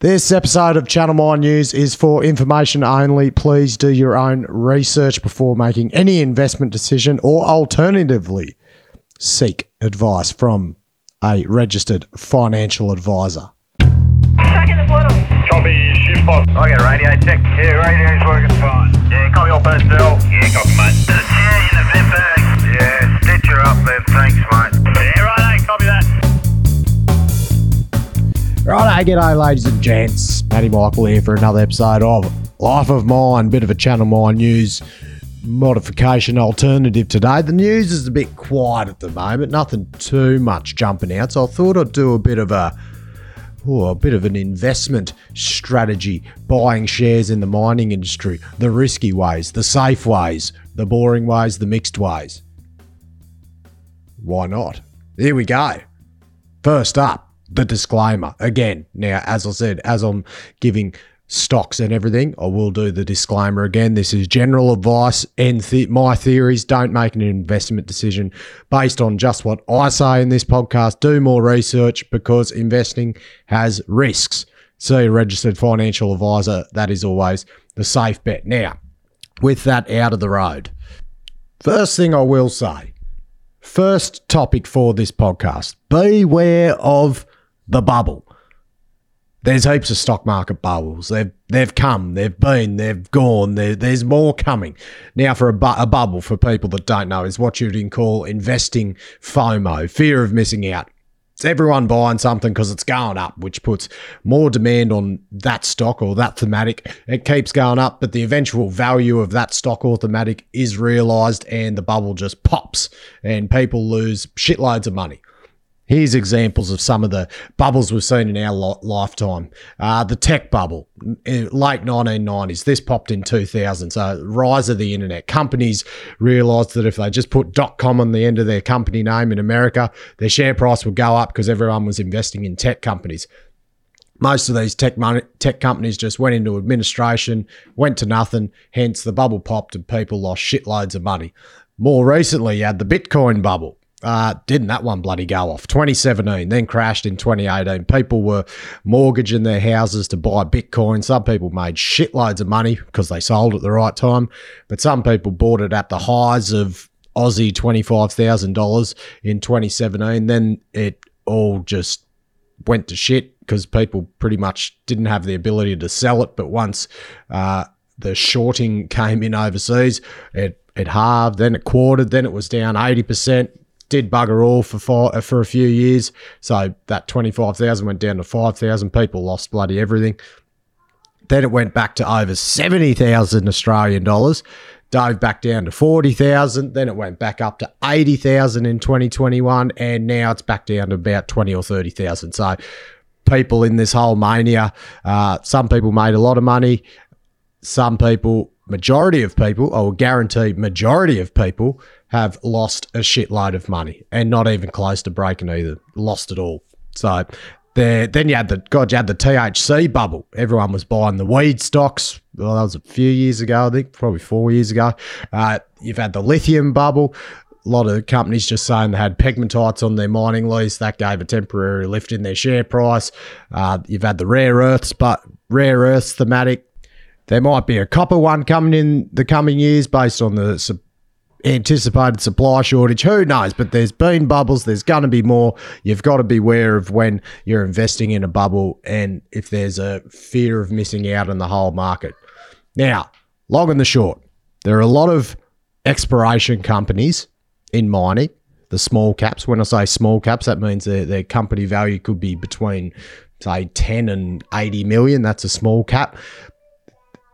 This episode of Channel Mine News is for information only. Please do your own research before making any investment decision or alternatively seek advice from a registered financial advisor. Back in the portal. Copy, shift box. I get radio check. Yeah, radio's working fine. Yeah, copy all personnel. Yeah, copy, mate. Yeah, in the vent bag. Yeah, stitch her up there. Thanks, mate. Yeah, right, copy that. Right, g'day, ladies and gents. Matty Michael here for another episode of Life of Mine, bit of a Channel Mine News modification alternative today. The news is a bit quiet at the moment, nothing too much jumping out, so I thought I'd do a bit of a a bit of an investment strategy, buying shares in the mining industry, the risky ways, the safe ways, the boring ways, the mixed ways. Why not? Here we go. First up, the disclaimer. Again, now, as I said, as I'm giving stocks and everything, I will do the disclaimer again. This is general advice and th- my theories. Don't make an investment decision based on just what I say in this podcast. Do more research because investing has risks. See a registered financial advisor. That is always the safe bet. Now, with that out of the road, first thing I will say First topic for this podcast beware of the bubble. There's heaps of stock market bubbles. They've they've come, they've been, they've gone. There, there's more coming. Now, for a, bu- a bubble, for people that don't know, is what you'd call investing FOMO, fear of missing out. It's everyone buying something because it's going up, which puts more demand on that stock or that thematic. It keeps going up, but the eventual value of that stock or thematic is realized and the bubble just pops and people lose shitloads of money. Here's examples of some of the bubbles we've seen in our li- lifetime. Uh, the tech bubble, late 1990s. This popped in 2000. So, rise of the internet. Companies realized that if they just put .com on the end of their company name in America, their share price would go up because everyone was investing in tech companies. Most of these tech money, tech companies just went into administration, went to nothing. Hence, the bubble popped and people lost shitloads of money. More recently, you had the Bitcoin bubble. Uh, didn't that one bloody go off? 2017, then crashed in 2018. People were mortgaging their houses to buy Bitcoin. Some people made shitloads of money because they sold at the right time, but some people bought it at the highs of Aussie $25,000 in 2017. Then it all just went to shit because people pretty much didn't have the ability to sell it. But once uh, the shorting came in overseas, it it halved, then it quartered, then it was down 80%. Did bugger all for five, for a few years. So that 25,000 went down to 5,000. People lost bloody everything. Then it went back to over 70,000 Australian dollars, dove back down to 40,000. Then it went back up to 80,000 in 2021. And now it's back down to about 20 or 30,000. So people in this whole mania, uh, some people made a lot of money. Some people, majority of people, I will guarantee majority of people have lost a shitload of money and not even close to breaking either. Lost it all. So there, then you had the God, you had the THC bubble. Everyone was buying the weed stocks. Well, that was a few years ago, I think, probably four years ago. Uh, you've had the lithium bubble. A lot of companies just saying they had pegmatites on their mining lease. That gave a temporary lift in their share price. Uh, you've had the rare earths, but rare earths thematic. There might be a copper one coming in the coming years based on the su- anticipated supply shortage. Who knows? But there's been bubbles. There's going to be more. You've got to be aware of when you're investing in a bubble and if there's a fear of missing out on the whole market. Now, long and the short, there are a lot of exploration companies in mining, the small caps. When I say small caps, that means their, their company value could be between, say, 10 and 80 million. That's a small cap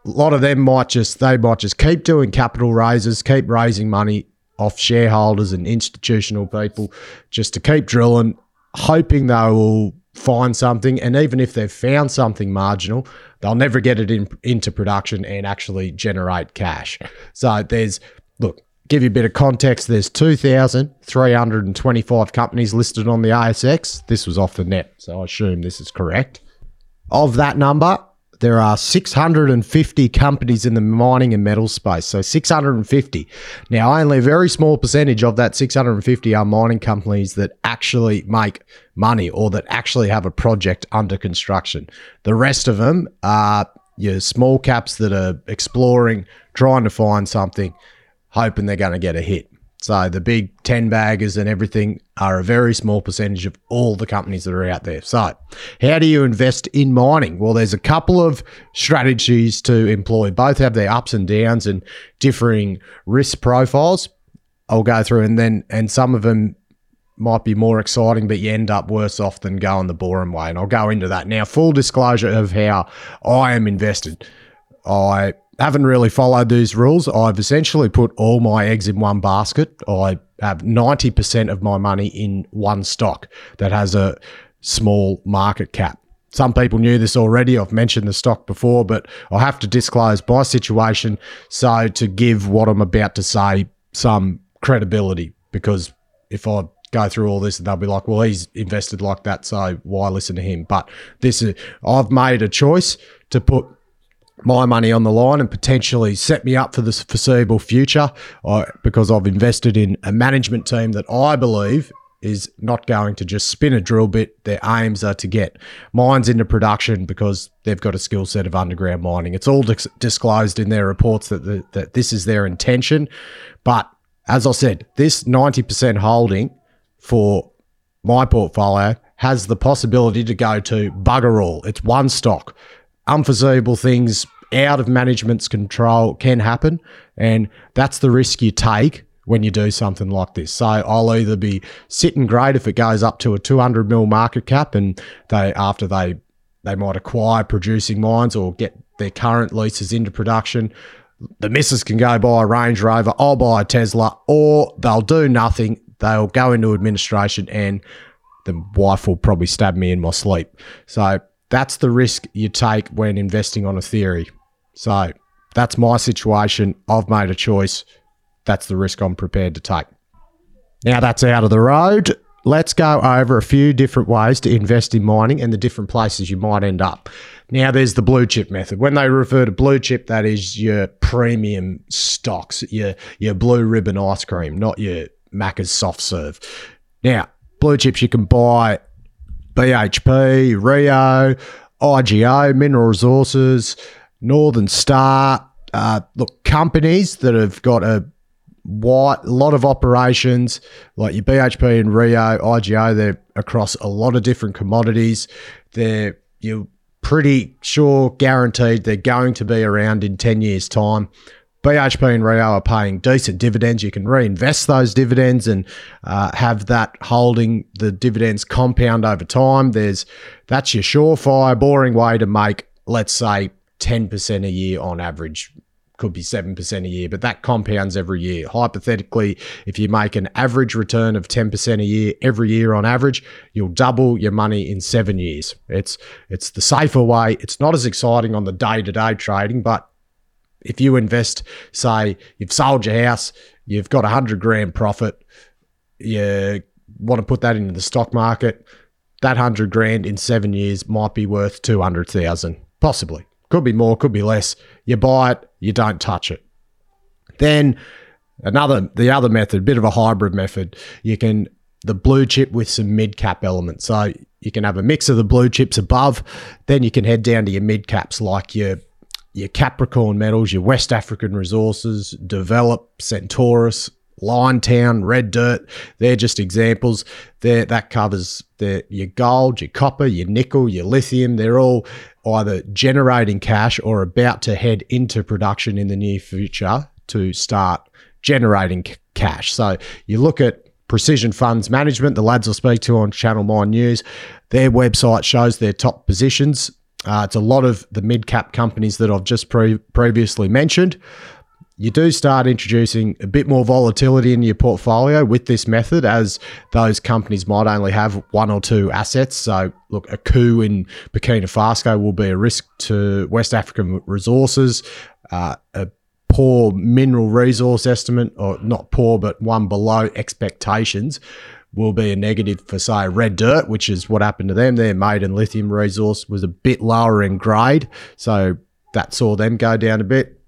a lot of them might just they might just keep doing capital raises, keep raising money off shareholders and institutional people just to keep drilling, hoping they will find something. And even if they've found something marginal, they'll never get it in, into production and actually generate cash. So there's look, give you a bit of context, there's 2,325 companies listed on the ASX. This was off the net, so I assume this is correct. Of that number, there are 650 companies in the mining and metal space. So 650. Now, only a very small percentage of that 650 are mining companies that actually make money or that actually have a project under construction. The rest of them are your small caps that are exploring, trying to find something, hoping they're going to get a hit. So the big 10 baggers and everything are a very small percentage of all the companies that are out there. So, how do you invest in mining? Well, there's a couple of strategies to employ. Both have their ups and downs and differing risk profiles. I'll go through and then and some of them might be more exciting, but you end up worse off than going the boring way. And I'll go into that now. Full disclosure of how I am invested. I haven't really followed these rules. I've essentially put all my eggs in one basket. I have 90% of my money in one stock that has a small market cap. Some people knew this already. I've mentioned the stock before, but I have to disclose my situation so to give what I'm about to say some credibility because if I go through all this they'll be like, well, he's invested like that, so why listen to him? But this is I've made a choice to put my money on the line and potentially set me up for the foreseeable future uh, because I've invested in a management team that I believe is not going to just spin a drill bit. Their aims are to get mines into production because they've got a skill set of underground mining. It's all dis- disclosed in their reports that, the, that this is their intention. But as I said, this 90% holding for my portfolio has the possibility to go to bugger all. It's one stock unforeseeable things out of management's control can happen. And that's the risk you take when you do something like this. So I'll either be sitting great if it goes up to a 200 mil market cap and they, after they, they might acquire producing mines or get their current leases into production. The missus can go buy a Range Rover, I'll buy a Tesla, or they'll do nothing. They'll go into administration and the wife will probably stab me in my sleep. So that's the risk you take when investing on a theory. So that's my situation. I've made a choice. That's the risk I'm prepared to take. Now that's out of the road. Let's go over a few different ways to invest in mining and the different places you might end up. Now, there's the blue chip method. When they refer to blue chip, that is your premium stocks, your, your blue ribbon ice cream, not your Macca's soft serve. Now, blue chips you can buy BHP, Rio, IGO, Mineral Resources, Northern Star. Uh, look, companies that have got a wide, lot of operations like your BHP and Rio, IGO, they're across a lot of different commodities. They're you're pretty sure guaranteed they're going to be around in 10 years' time. BHP and Rio are paying decent dividends. You can reinvest those dividends and uh, have that holding the dividends compound over time. There's that's your surefire, boring way to make, let's say, 10% a year on average. Could be 7% a year, but that compounds every year. Hypothetically, if you make an average return of 10% a year every year on average, you'll double your money in seven years. It's it's the safer way. It's not as exciting on the day-to-day trading, but if you invest, say, you've sold your house, you've got a hundred grand profit, you want to put that into the stock market, that hundred grand in seven years might be worth two hundred thousand, possibly. Could be more, could be less. You buy it, you don't touch it. Then another, the other method, bit of a hybrid method, you can the blue chip with some mid cap elements. So you can have a mix of the blue chips above, then you can head down to your mid caps like your your Capricorn metals, your West African resources, Develop, Centaurus, Liontown, Red Dirt. They're just examples. That covers the your gold, your copper, your nickel, your lithium. They're all either generating cash or about to head into production in the near future to start generating c- cash. So you look at Precision Funds Management, the lads will speak to on Channel Mine News. Their website shows their top positions uh, it's a lot of the mid cap companies that I've just pre- previously mentioned. You do start introducing a bit more volatility in your portfolio with this method, as those companies might only have one or two assets. So, look, a coup in Burkina Faso will be a risk to West African resources. Uh, a poor mineral resource estimate, or not poor, but one below expectations, will be a negative for, say, Red Dirt, which is what happened to them. Their maiden lithium resource was a bit lower in grade, so that saw them go down a bit.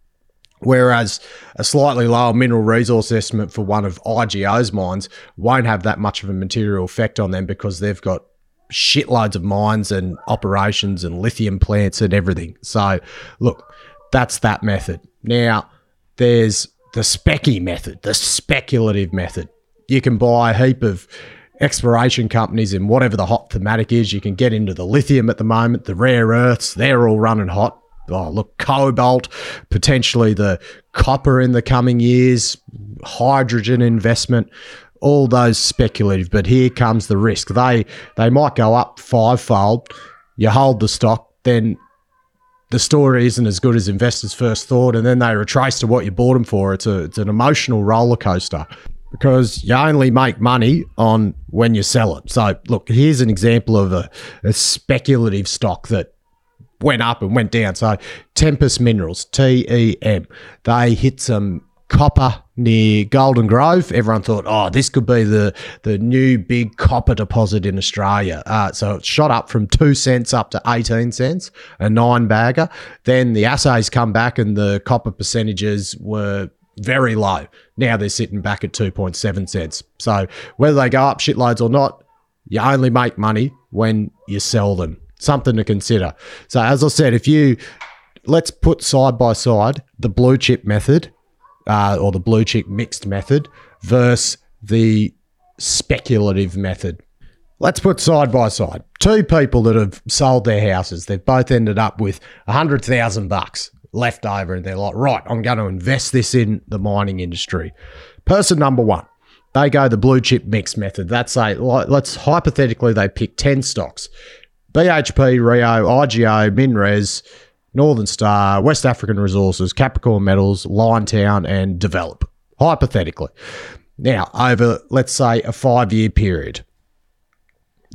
Whereas a slightly lower mineral resource estimate for one of IGO's mines won't have that much of a material effect on them because they've got shitloads of mines and operations and lithium plants and everything. So, look, that's that method. Now, there's the specky method, the speculative method. You can buy a heap of exploration companies in whatever the hot thematic is. You can get into the lithium at the moment, the rare earths, they're all running hot. Oh, look, cobalt, potentially the copper in the coming years, hydrogen investment, all those speculative. But here comes the risk. They they might go up fivefold. You hold the stock, then the story isn't as good as investors first thought, and then they retrace to what you bought them for. It's a it's an emotional roller coaster because you only make money on when you sell it. So look, here's an example of a, a speculative stock that went up and went down. So Tempest Minerals, T E M, they hit some copper near Golden Grove. Everyone thought, oh, this could be the the new big copper deposit in Australia. Uh, so it shot up from two cents up to eighteen cents, a nine bagger. Then the assays come back and the copper percentages were very low. Now they're sitting back at two point seven cents. So whether they go up shitloads or not, you only make money when you sell them. Something to consider. So as I said, if you let's put side by side the blue chip method uh, or the blue chip mixed method versus the speculative method. Let's put side by side two people that have sold their houses. They've both ended up with a hundred thousand bucks left over, and they're like, right, I'm going to invest this in the mining industry. Person number one, they go the blue chip mix method. That's a let's hypothetically they pick ten stocks: BHP, Rio, IGO, Minres, Northern Star, West African Resources, Capricorn Metals, Liontown, and Develop. Hypothetically. Now, over, let's say, a five year period,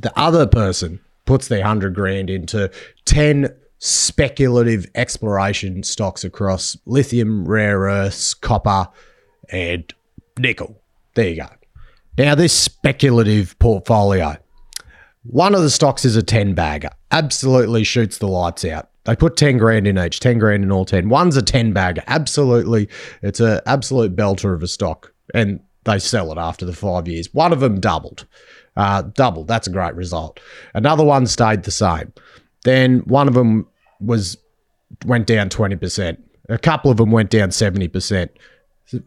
the other person puts their 100 grand into 10 speculative exploration stocks across lithium, rare earths, copper, and nickel. There you go. Now, this speculative portfolio, one of the stocks is a 10 bagger, absolutely shoots the lights out. They put 10 grand in each, 10 grand in all 10. One's a 10 bagger, absolutely. It's an absolute belter of a stock, and they sell it after the five years. One of them doubled. Uh, doubled. That's a great result. Another one stayed the same. Then one of them was went down 20%. A couple of them went down 70%.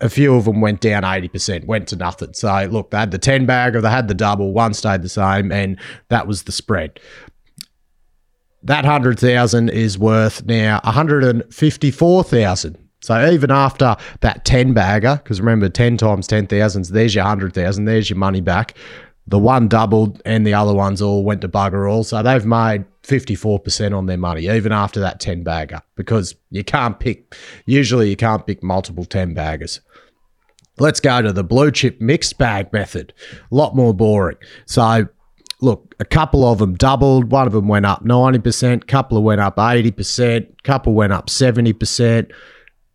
A few of them went down 80%, went to nothing. So, look, they had the 10 bagger, they had the double, one stayed the same, and that was the spread. That 100,000 is worth now 154,000. So even after that 10 bagger, because remember 10 times 10,000, there's your 100,000, there's your money back. The one doubled and the other ones all went to bugger all. So they've made 54% on their money, even after that 10 bagger, because you can't pick, usually you can't pick multiple 10 baggers. Let's go to the blue chip mixed bag method. A lot more boring. So look, a couple of them doubled. One of them went up 90%, couple of went up 80%, couple went up 70%,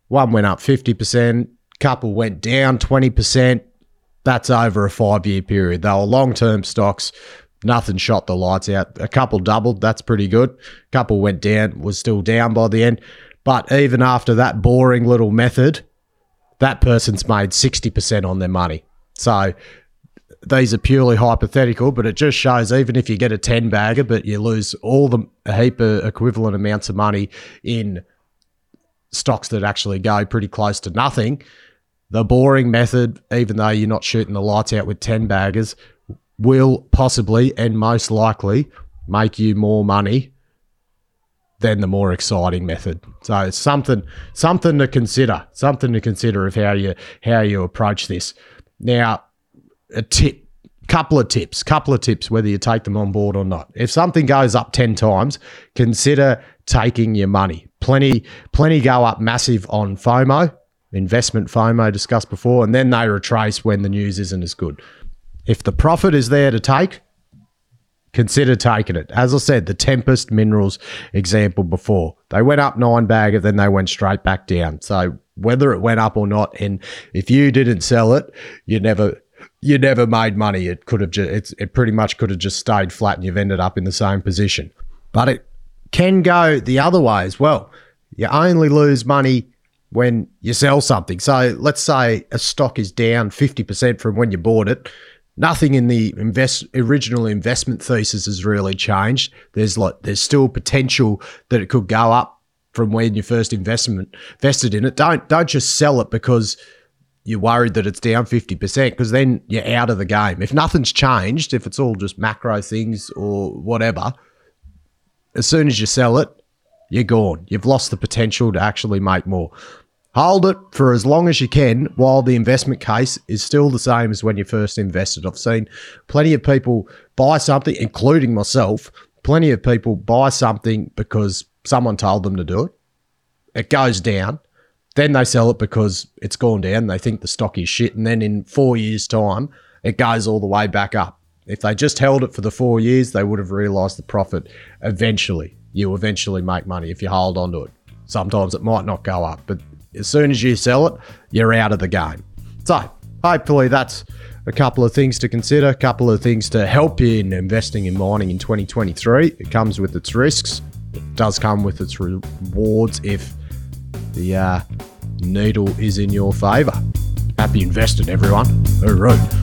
one went up 50%, couple went down 20%. That's over a five year period. They were long term stocks. Nothing shot the lights out. A couple doubled. That's pretty good. A couple went down, was still down by the end. But even after that boring little method, that person's made 60% on their money. So these are purely hypothetical, but it just shows even if you get a 10 bagger, but you lose all the heap of equivalent amounts of money in stocks that actually go pretty close to nothing, the boring method, even though you're not shooting the lights out with 10 baggers, will possibly and most likely make you more money than the more exciting method. So it's something something to consider, something to consider of how you how you approach this. Now, a tip, couple of tips, couple of tips, whether you take them on board or not. If something goes up 10 times, consider taking your money. Plenty, plenty go up massive on FOMO, investment FOMO discussed before, and then they retrace when the news isn't as good. If the profit is there to take, consider taking it. As I said, the Tempest Minerals example before, they went up nine bag and then they went straight back down. So whether it went up or not, and if you didn't sell it, you never you never made money. It could have just, it pretty much could have just stayed flat and you've ended up in the same position. But it can go the other way as well. You only lose money when you sell something. So let's say a stock is down 50% from when you bought it. Nothing in the invest original investment thesis has really changed. There's like there's still potential that it could go up from when you first investment invested in it. Don't don't just sell it because you're worried that it's down 50% because then you're out of the game. If nothing's changed, if it's all just macro things or whatever, as soon as you sell it, you're gone. You've lost the potential to actually make more. Hold it for as long as you can while the investment case is still the same as when you first invested. I've seen plenty of people buy something, including myself, plenty of people buy something because someone told them to do it. It goes down. Then they sell it because it's gone down. They think the stock is shit. And then in four years' time, it goes all the way back up. If they just held it for the four years, they would have realized the profit eventually. You eventually make money if you hold on to it. Sometimes it might not go up, but as soon as you sell it, you're out of the game. So, hopefully, that's a couple of things to consider, a couple of things to help you in investing in mining in 2023. It comes with its risks, it does come with its rewards if the uh, needle is in your favor. Happy investing, everyone. All right.